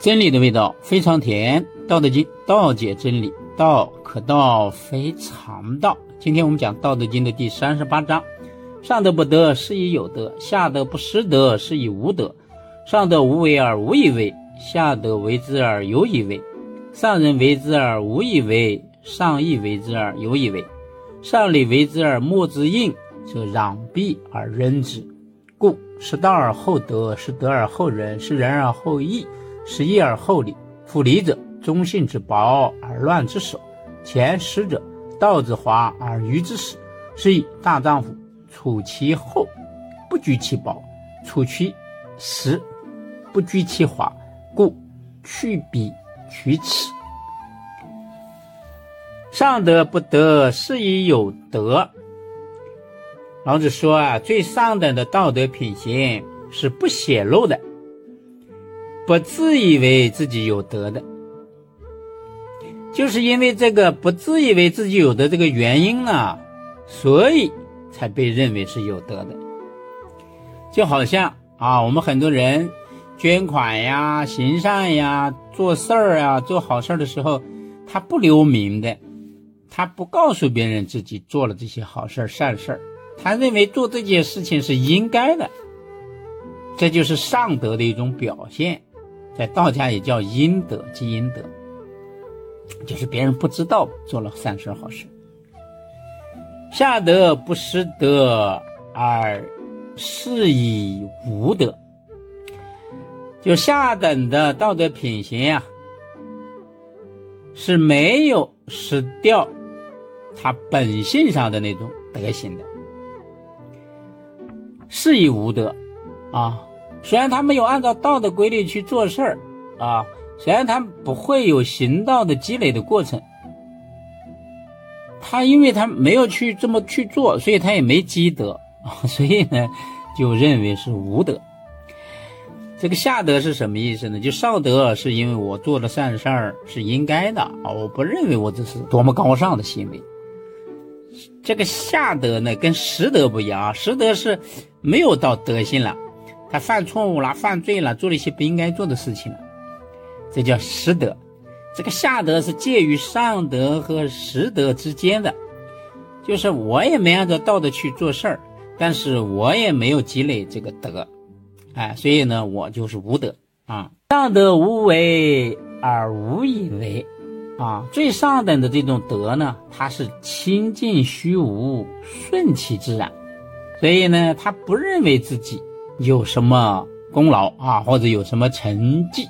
真理的味道非常甜，《道德经》道解真理，道可道非常道。今天我们讲《道德经》的第三十八章：上德不德，是以有德；下德不失德，是以无德。上德无为而无以为，下德为之而有以为。上人为之而无以为，上义为之而有以为。上礼为之而莫之应，则攘臂而扔之。故失道而后德，失德而后仁，失仁而后义。失义而后礼，夫礼者，忠信之薄而乱之首。前失者，道之华而愚之始。是以大丈夫处其厚，不居其薄；处其实，不居其华。故去彼取此。上德不德，是以有德。老子说啊，最上等的道德品行是不显露的。不自以为自己有德的，就是因为这个不自以为自己有的这个原因呢，所以才被认为是有德的。就好像啊，我们很多人捐款呀、行善呀、做事儿啊、做好事儿的时候，他不留名的，他不告诉别人自己做了这些好事儿、善事儿，他认为做这件事情是应该的，这就是上德的一种表现。在道家也叫阴德积阴德，就是别人不知道做了善事好事。下德不失德而是以无德，就下等的道德品行啊，是没有失掉他本性上的那种德行的，是以无德啊。虽然他没有按照道的规律去做事儿，啊，虽然他不会有行道的积累的过程，他因为他没有去这么去做，所以他也没积德，所以呢，就认为是无德。这个下德是什么意思呢？就上德是因为我做了善事儿是应该的啊，我不认为我这是多么高尚的行为。这个下德呢，跟实德不一样啊，实德是没有到德性了。他犯错误了，犯罪了，做了一些不应该做的事情了，这叫失德。这个下德是介于上德和实德之间的，就是我也没按照道德去做事儿，但是我也没有积累这个德，哎，所以呢，我就是无德啊。上德无为而无以为，啊，最上等的这种德呢，它是清净虚无，顺其自然，所以呢，他不认为自己。有什么功劳啊，或者有什么成绩，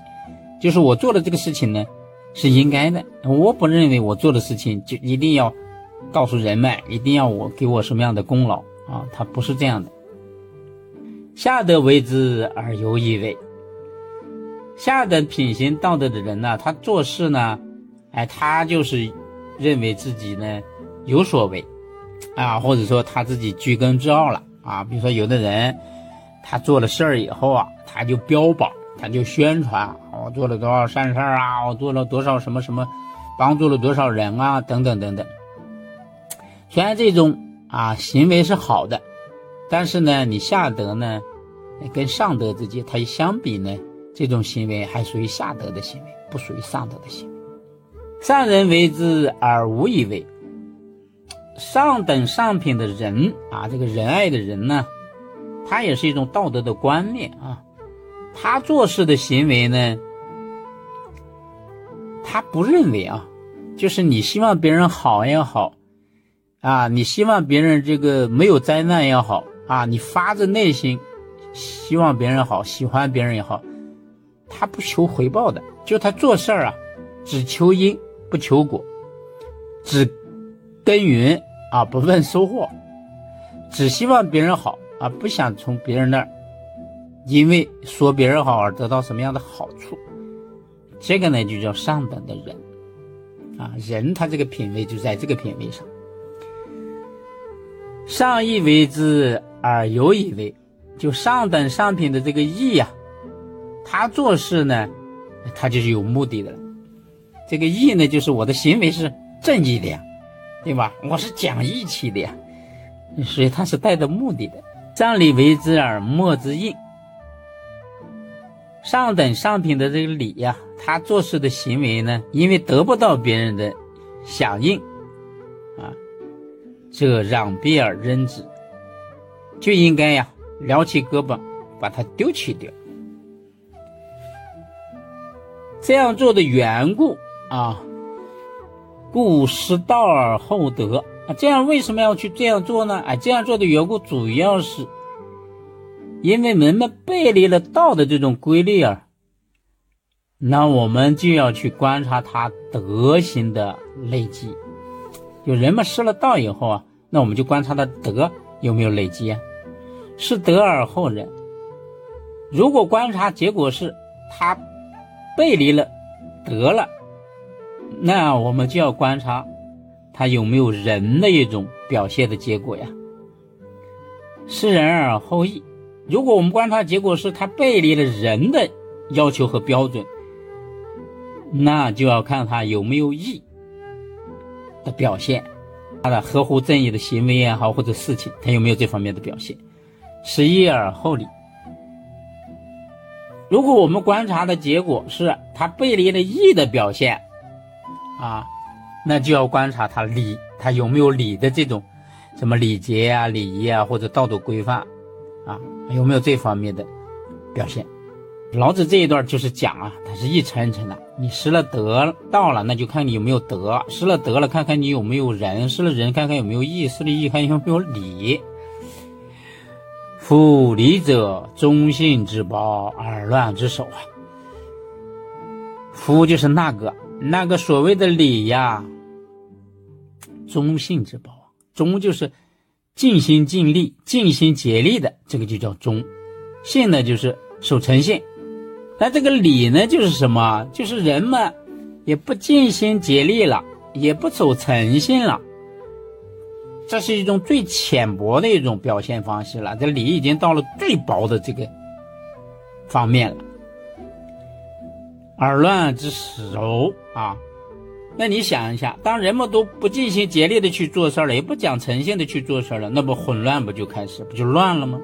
就是我做的这个事情呢，是应该的。我不认为我做的事情就一定要告诉人们，一定要我给我什么样的功劳啊，他不是这样的。下德为之而有以为，下等品行道德的人呢，他做事呢，哎，他就是认为自己呢有所为啊，或者说他自己居功自傲了啊。比如说有的人。他做了事儿以后啊，他就标榜，他就宣传，我做了多少善事啊，我做了多少什么什么，帮助了多少人啊，等等等等。虽然这种啊行为是好的，但是呢，你下德呢，跟上德之间，它相比呢，这种行为还属于下德的行为，不属于上德的行为。上人为之而无以为，上等上品的人啊，这个仁爱的人呢。他也是一种道德的观念啊，他做事的行为呢，他不认为啊，就是你希望别人好也好，啊，你希望别人这个没有灾难也好啊，你发自内心希望别人好，喜欢别人也好，他不求回报的，就他做事儿啊，只求因不求果，只耕耘啊不问收获，只希望别人好。啊，不想从别人那儿，因为说别人好而得到什么样的好处，这个呢就叫上等的人，啊，人他这个品位就在这个品位上。上义为之而有以为，就上等上品的这个义呀，他做事呢，他就是有目的的。这个义呢，就是我的行为是正义的呀，对吧？我是讲义气的呀，所以他是带着目的的。上礼为之而莫之应，上等上品的这个礼呀，他做事的行为呢，因为得不到别人的响应，啊，这让避而扔之，就应该呀撩起胳膊把它丢弃掉。这样做的缘故啊，故失道而后德啊。这样为什么要去这样做呢？哎，这样做的缘故主要是。因为人们背离了道的这种规律啊，那我们就要去观察他德行的累积。就人们失了道以后啊，那我们就观察他德有没有累积啊？是德而后仁。如果观察结果是他背离了德了，那我们就要观察他有没有仁的一种表现的结果呀。是仁而后义。如果我们观察结果是他背离了人的要求和标准，那就要看他有没有义的表现，他的合乎正义的行为也好或者事情，他有没有这方面的表现，是义而后礼。如果我们观察的结果是他背离了义的表现，啊，那就要观察他礼，他有没有礼的这种什么礼节啊、礼仪啊或者道德规范。啊，有没有这方面的表现？老子这一段就是讲啊，他是一层一层的。你失了德道了，那就看你有没有德；失了德了，看看你有没有仁；失了仁，看看有没有义；失了义，看有没有礼。夫礼者，忠信之宝，耳乱之首啊。夫就是那个那个所谓的礼呀，忠信之宝，忠就是。尽心尽力、尽心竭力的，这个就叫忠；信呢，就是守诚信。那这个礼呢，就是什么？就是人们也不尽心竭力了，也不守诚信了。这是一种最浅薄的一种表现方式了。这礼已经到了最薄的这个方面了。耳乱之首啊！那你想一下，当人们都不尽心竭力的去做事了，也不讲诚信的去做事了，那不混乱不就开始不就乱了吗？